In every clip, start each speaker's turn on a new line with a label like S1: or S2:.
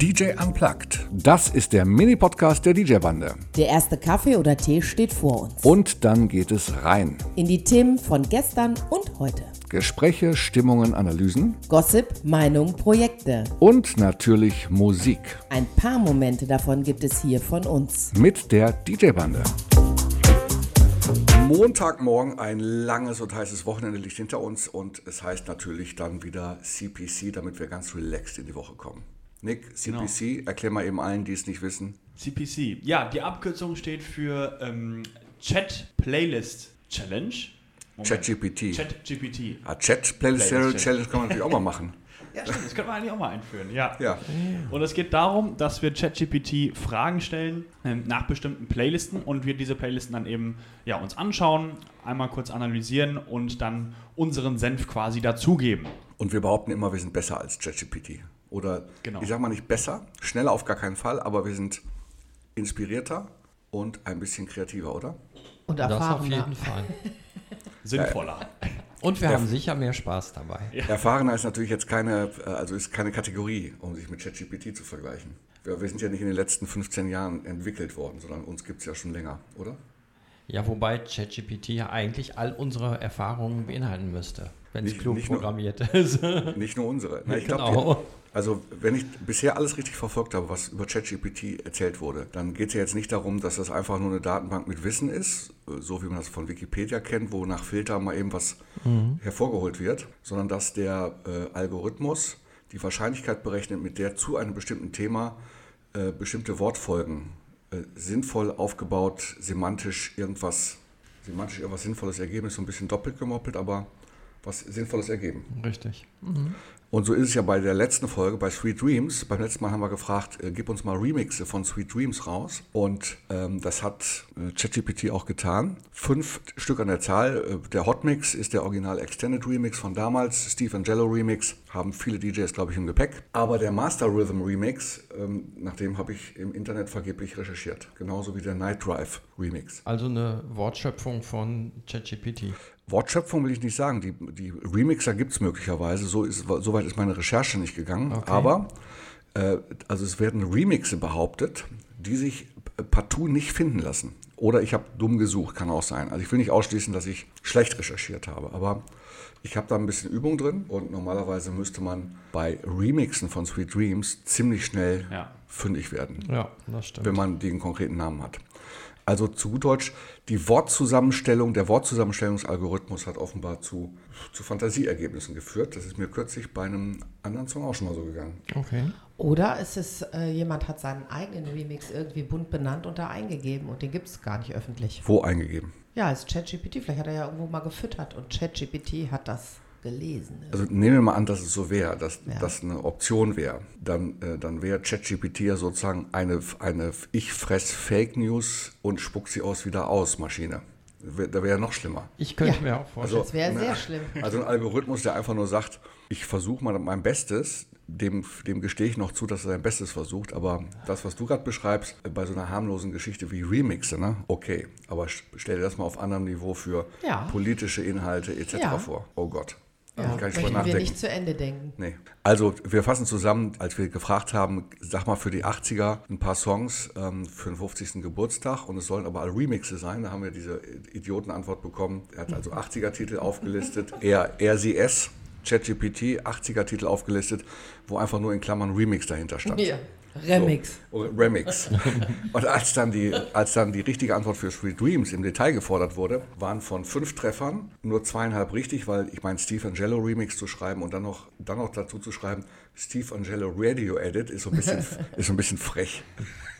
S1: DJ Unplugged. Das ist der Mini-Podcast der DJ-Bande.
S2: Der erste Kaffee oder Tee steht vor uns.
S1: Und dann geht es rein.
S2: In die Themen von gestern und heute.
S1: Gespräche, Stimmungen, Analysen
S2: Gossip, Meinung, Projekte.
S1: und natürlich Musik
S2: Ein paar Momente davon gibt es hier von uns.
S1: mit der DJ-Bande. Montagmorgen, ein langes und heißes Wochenende liegt hinter uns und es heißt natürlich dann wieder CPC, damit wir ganz relaxed in die Woche kommen. Nick, CPC, erklär mal eben allen, die es nicht wissen.
S3: CPC. Ja, die Abkürzung steht für ähm, Chat Playlist Challenge.
S1: ChatGPT.
S3: ChatGPT.
S1: Ah, Chat-Playlist
S3: Playlist
S1: Challenge kann man natürlich auch mal machen.
S3: Ja, stimmt, das könnte man eigentlich auch mal einführen, ja.
S1: Ja.
S3: Und es geht darum, dass wir ChatGPT Fragen stellen ähm, nach bestimmten Playlisten und wir diese Playlisten dann eben ja, uns anschauen, einmal kurz analysieren und dann unseren Senf quasi dazugeben.
S1: Und wir behaupten immer, wir sind besser als ChatGPT. Oder
S3: Genau.
S1: ich sag mal nicht besser, schneller auf gar keinen Fall, aber wir sind inspirierter und ein bisschen kreativer, oder?
S2: Und
S4: Das auf
S2: erfahrener.
S4: jeden Fall.
S3: Sinnvoller.
S4: Und wir
S1: Ja.
S4: haben sicher mehr Spaß dabei.
S1: Erfahrener ist natürlich jetzt keine, äh, also ist keine Kategorie, um sich mit ChatGPT zu vergleichen. Wir, wir sind ja nicht in den letzten 15 Jahren entwickelt worden, sondern uns gibt es ja schon länger, oder?
S4: Ja, wobei ChatGPT ja eigentlich all unsere Erfahrungen beinhalten müsste, wenn es klug
S1: nicht nur-
S4: programmiert ist.
S1: Nicht nur unsere. Na, ich glaub,
S4: Genau.
S1: Also, wenn ich bisher alles richtig verfolgt habe, was über ChatGPT erzählt wurde, dann geht es ja jetzt nicht darum, dass das einfach nur eine Datenbank mit Wissen ist, äh, so wie man das von Wikipedia kennt, wo nach Filter mal eben was hervorgeholt wird, sondern dass der äh, Algorithmus die Wahrscheinlichkeit berechnet, mit der zu einem bestimmten Thema äh, bestimmte Wortfolgen äh, sinnvoll aufgebaut, semantisch irgendwas, semantisch irgendwas Sinnvolles ergeben, ist so ein bisschen doppelt gemoppelt, aber was Sinnvolles ergeben.
S4: Richtig.
S1: Und so ist es ja bei der letzten Folge, bei Sweet Dreams. Beim letzten Mal haben wir gefragt, äh, gib uns mal Remixe von Sweet Dreams raus. Und ähm, das hat äh, ChatGPT auch getan. Fünf Stück an der Zahl. Äh, der Hotmix ist der Original Extended Remix von damals. Steve Angelo Remix haben viele DJs, glaube ich, im Gepäck. Aber der Master Rhythm Remix, ähm, nach dem habe ich im Internet vergeblich recherchiert. Genauso wie der Night Drive Remix.
S4: Also eine Wortschöpfung von ChatGPT.
S1: Wortschöpfung will ich nicht sagen. Die, die Remixer gibt es möglicherweise. So, ist, so weit ist meine Recherche nicht gegangen.
S4: Okay.
S1: Aber äh, also es werden Remixe behauptet, die sich partout nicht finden lassen. Oder ich habe dumm gesucht, kann auch sein. Also ich will nicht ausschließen, dass ich schlecht recherchiert habe. Aber ich habe da ein bisschen Übung drin und normalerweise müsste man bei Remixen von Sweet Dreams ziemlich schnell
S3: Ja.
S1: Fündig werden
S4: Ja, das stimmt.
S1: wenn man den konkreten Namen hat. Also zu gut Deutsch, die Wortzusammenstellung, der Wortzusammenstellungsalgorithmus hat offenbar zu, zu Fantasieergebnissen geführt. Das ist mir kürzlich bei einem anderen Song auch schon mal so gegangen.
S4: okay.
S5: Oder ist es, äh, jemand hat seinen eigenen Remix irgendwie bunt benannt und da eingegeben und den gibt es gar nicht öffentlich.
S1: Wo eingegeben?
S5: Ja, als ChatGPT, vielleicht hat er ja irgendwo mal gefüttert und ChatGPT hat das gelesen.
S1: Also nehmen wir mal an, dass es so wäre, dass
S5: Ja.
S1: das eine Option wäre. Dann, äh, dann wäre ChatGPT ja sozusagen eine, eine Ich fress Fake News und spuck sie aus wieder aus Maschine. Da wäre ja noch schlimmer.
S4: Ich könnte
S5: Ja.
S4: mir auch vorstellen.
S5: Das wäre sehr schlimm.
S1: Also ein Algorithmus, der einfach nur sagt, ich versuche mal mein Bestes, dem, dem gestehe ich noch zu, dass er sein Bestes versucht, aber das, was du gerade beschreibst, bei so einer harmlosen Geschichte wie Remixe, ne? okay, aber st- stell dir das mal auf anderem Niveau für
S5: Ja.
S1: politische Inhalte etc.
S5: Ja.
S1: vor. Oh Gott,
S5: Ja,
S1: kann ich
S5: möchten wir
S1: nachdenken.
S5: nicht zu Ende denken.
S1: Nee. Also, wir fassen zusammen, als wir gefragt haben, sag mal für die 80er ein paar Songs ähm, für den 50. Geburtstag und es sollen aber alle Remixe sein. Da haben wir diese Idiotenantwort bekommen. Er hat also 80er-Titel aufgelistet. Er, es, ChatGPT, 80er-Titel aufgelistet, wo einfach nur in Klammern Remix dahinter stand.
S5: Hier, Remix.
S1: So, oh, Remix. Und als dann, die, als dann die richtige Antwort für Sweet Dreams im Detail gefordert wurde, waren von fünf Treffern nur zweieinhalb richtig, weil ich meine, Steve Angelo Remix zu schreiben und dann noch, dann noch dazu zu schreiben, Steve Angelo Radio Edit ist so ein bisschen, ist so ein bisschen frech.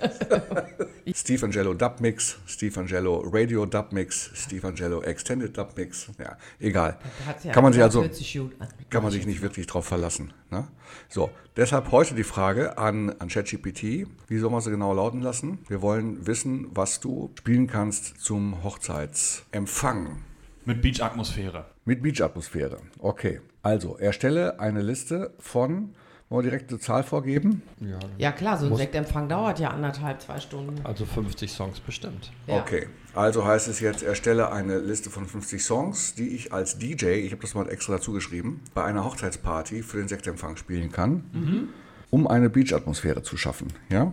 S1: Steve Angelo Dub Mix, Steve Angelo Radio Dub Mix, Steve Angelo Extended Dub Mix. Ja, egal.
S5: Ja
S1: Kann man sich also,
S5: 40 gut an.
S1: kann man sich nicht wirklich drauf verlassen. Ne? So, deshalb heute die Frage an, an ChatGPT. Wie soll man sie genau lauten lassen? Wir wollen wissen, was du spielen kannst zum Hochzeitsempfang
S3: Mit Beach-Atmosphäre.
S1: mit Beach-Atmosphäre. Okay, also erstelle eine Liste von, wollen wir direkt eine Zahl vorgeben?
S4: Ja,
S5: Ja klar, so ein Sektempfang dauert ja anderthalb, zwei Stunden.
S4: also 50 Songs bestimmt.
S5: Ja.
S1: Okay, also heißt es jetzt, erstelle eine Liste von 50 Songs, die ich als DJ, ich habe das mal extra dazu geschrieben, bei einer Hochzeitsparty für den Sektempfang spielen kann. um eine Beach-Atmosphäre zu schaffen. Ja?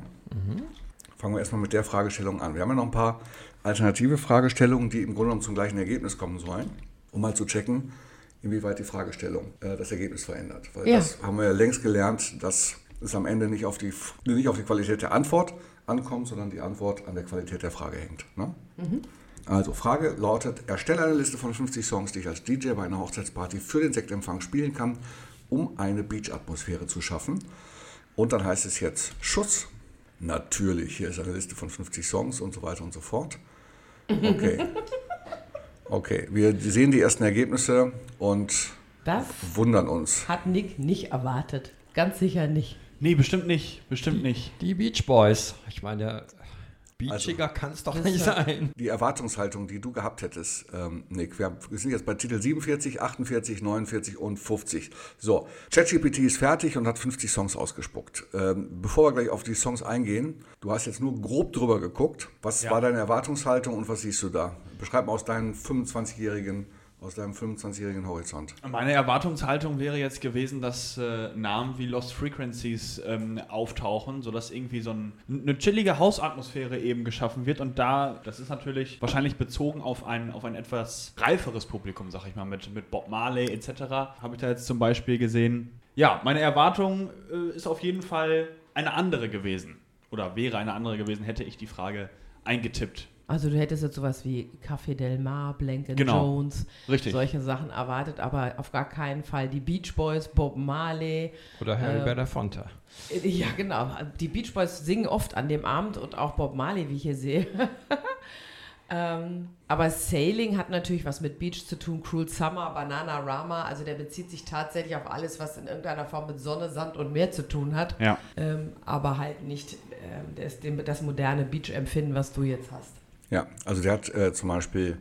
S1: Fangen wir erstmal mit der Fragestellung an. Wir haben ja noch ein paar alternative Fragestellungen, die im Grunde genommen zum gleichen Ergebnis kommen sollen, um mal zu checken, inwieweit die Fragestellung äh, das Ergebnis verändert. Weil
S5: Ja.
S1: das haben wir ja längst gelernt, dass es am Ende nicht auf, die, nicht auf die Qualität der Antwort ankommt, sondern die Antwort an der Qualität der Frage hängt. Ne? Also, Frage lautet: Erstelle eine Liste von 50 Songs, die ich als DJ bei einer Hochzeitsparty für den Sektempfang spielen kann, um eine Beach-Atmosphäre zu schaffen. Und dann heißt es jetzt Schuss. Natürlich, hier ist eine Liste von 50 Songs und so weiter und so fort. Okay. Okay, wir sehen die ersten Ergebnisse und
S5: Das
S1: wundern uns.
S5: hat Nick nicht erwartet. Ganz sicher nicht.
S3: Nee, bestimmt nicht. Bestimmt nicht.
S4: Die Beach Boys. Ich meine, beachiger kann es doch nicht sein.
S1: Die Erwartungshaltung, die du gehabt hättest, ähm, Nick, wir, haben, wir sind jetzt bei Titel 47, 48, 49 und 50. So, ChatGPT ist fertig und hat 50 Songs ausgespuckt. Ähm, bevor wir gleich auf die Songs eingehen, du hast jetzt nur grob drüber geguckt. Was
S3: Ja.
S1: war deine Erwartungshaltung und was siehst du da? Beschreib mal aus deinem 25-jährigen aus deinem 25-jährigen Horizont.
S3: Meine Erwartungshaltung wäre jetzt gewesen, dass äh, Namen wie Lost Frequencies ähm, auftauchen, sodass irgendwie so ein, eine chillige Hausatmosphäre eben geschaffen wird. Und da, das ist natürlich wahrscheinlich bezogen auf ein, auf ein etwas reiferes Publikum, sag ich mal, mit, mit Bob Marley etc. Habe ich da jetzt zum Beispiel gesehen. Ja, meine Erwartung äh, ist auf jeden Fall eine andere gewesen. Oder wäre eine andere gewesen, hätte ich die Frage eingetippt.
S5: Also du hättest jetzt sowas wie Café Del Mar, Blank
S3: Genau.
S5: Jones,
S3: Richtig.
S5: solche Sachen erwartet, aber auf gar keinen Fall die Beach Boys, Bob Marley.
S4: Oder Harry
S5: Äh,
S4: Belafonte.
S5: Ja, genau. Die Beach Boys singen oft an dem Abend und auch Bob Marley, wie ich hier sehe. ähm, aber Sailing hat natürlich was mit Beach zu tun. Cruel Summer, Banana Rama, also der bezieht sich tatsächlich auf alles, was in irgendeiner Form mit Sonne, Sand und Meer zu tun hat.
S3: Ja.
S5: Ähm, aber halt nicht ähm, das, das moderne Beach-Empfinden, was du jetzt hast.
S1: Ja, also der hat äh, zum Beispiel,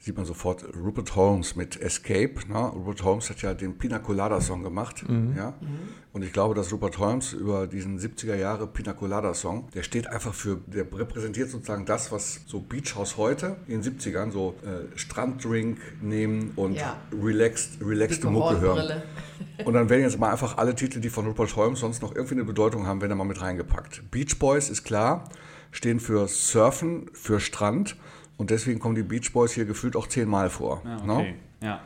S1: sieht man sofort, Rupert Holmes mit Escape. Ne? Rupert Holmes hat ja den Pina Colada Song gemacht. Ja? Und ich glaube, dass Rupert Holmes über diesen 70er Jahre Pina Colada Song, der steht einfach für, der repräsentiert sozusagen das, was so Beach House heute in den 70ern, so äh, Stranddrink nehmen und
S5: Ja.
S1: relaxed, relaxte
S5: Dicke
S1: Mucke hören. Und dann werden jetzt mal einfach alle Titel, die von Rupert Holmes sonst noch irgendwie eine Bedeutung haben, werden da mal mit reingepackt. Beach Boys ist klar, stehen für Surfen, für Strand und deswegen kommen die Beach Boys hier gefühlt auch zehnmal vor.
S3: Ja,
S1: ne?
S3: okay. Ja.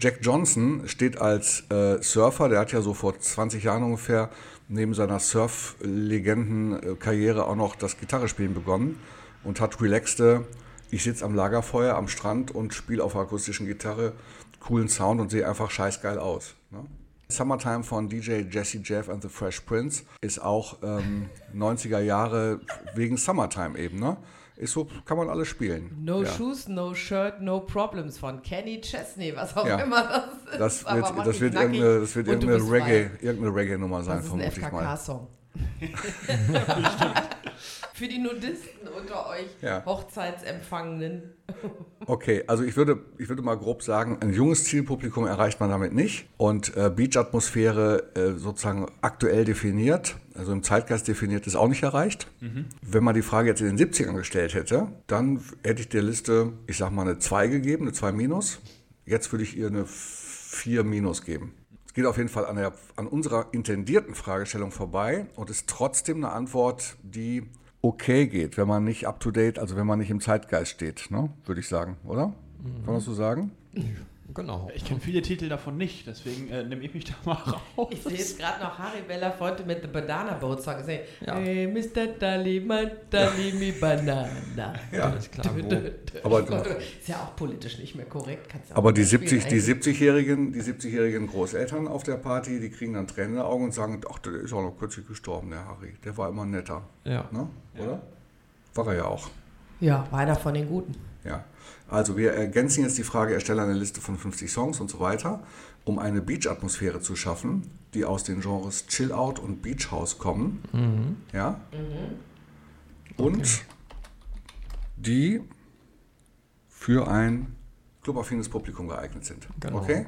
S1: Jack Johnson steht als äh, Surfer, der hat ja so vor 20 Jahren ungefähr neben seiner Surf-Legenden-Karriere auch noch das Gitarrespielen begonnen und hat relaxte, ich sitze am Lagerfeuer am Strand und spiele auf der akustischen Gitarre coolen Sound und sehe einfach scheißgeil aus. Ne? Summertime von DJ Jesse Jeff and the Fresh Prince ist auch ähm, 90er Jahre wegen Summertime eben, ne? Ist so, kann man alles spielen.
S5: No
S1: ja.
S5: Shoes, No Shirt, No Problems von Kenny Chesney, was auch
S1: Ja.
S5: immer das ist.
S1: Das wird, das
S5: dich
S1: wird irgendeine, das wird irgendeine
S5: bist
S1: Reggae,
S5: frei.
S1: irgendeine Reggae-Nummer sein,
S5: Das ist ein
S1: vermute mal.
S5: FKK-Song. Für die Nudisten unter euch,
S1: Ja.
S5: Hochzeitsempfangenen.
S1: Okay, also ich würde, ich würde mal grob sagen, ein junges Zielpublikum erreicht man damit nicht. Und äh, Beach-Atmosphäre äh, sozusagen aktuell definiert, also im Zeitgeist definiert, ist auch nicht erreicht. Wenn man die Frage jetzt in den 70ern gestellt hätte, dann hätte ich der Liste, ich sag mal, eine 2 gegeben, eine 2 minus. Jetzt würde ich ihr eine 4 minus geben. Geht auf jeden Fall an, der, an unserer intendierten Fragestellung vorbei und ist trotzdem eine Antwort, die okay geht, wenn man nicht up to date, also wenn man nicht im Zeitgeist steht, ne? würde ich sagen, oder? Kann man das so sagen?
S4: Genau.
S3: Ich kenne viele Titel davon nicht, deswegen äh, nehme ich mich da mal raus.
S5: Ich sehe jetzt gerade noch Harry Belafonte mit The Banana Boat Song. Sehe,
S4: Ja.
S5: Hey, Mr. Dali, my Dali, mi Banana.
S4: Alles klar. Wo,
S1: Aber,
S5: Ist ja auch politisch nicht mehr korrekt. Kannst
S1: aber die
S5: nicht spielen
S1: 70, die
S5: eigentlich.
S1: 70-jährigen, die 70-jährigen Großeltern auf der Party, die kriegen dann Tränen in den Augen und sagen, ach, der ist auch noch kürzlich gestorben, der Harry. Der war immer netter.
S4: ja.
S1: Ne? Oder? War er ja auch.
S5: Ja, war einer von den Guten.
S1: Ja, also wir ergänzen jetzt die Frage, erstelle eine Liste von 50 Songs und so weiter, um eine Beach-Atmosphäre zu schaffen, die aus den Genres Chill Out und Beach House kommen. Ja. Und die für ein clubaffines Publikum geeignet sind.
S4: Genau.
S1: Okay?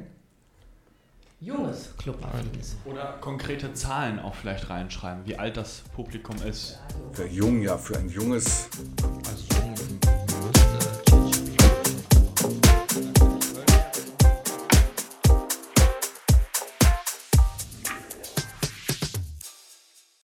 S5: Junges Clubaffines.
S3: Oder konkrete Zahlen auch vielleicht reinschreiben, wie alt das Publikum ist.
S1: Für jung, ja, für ein junges
S4: Also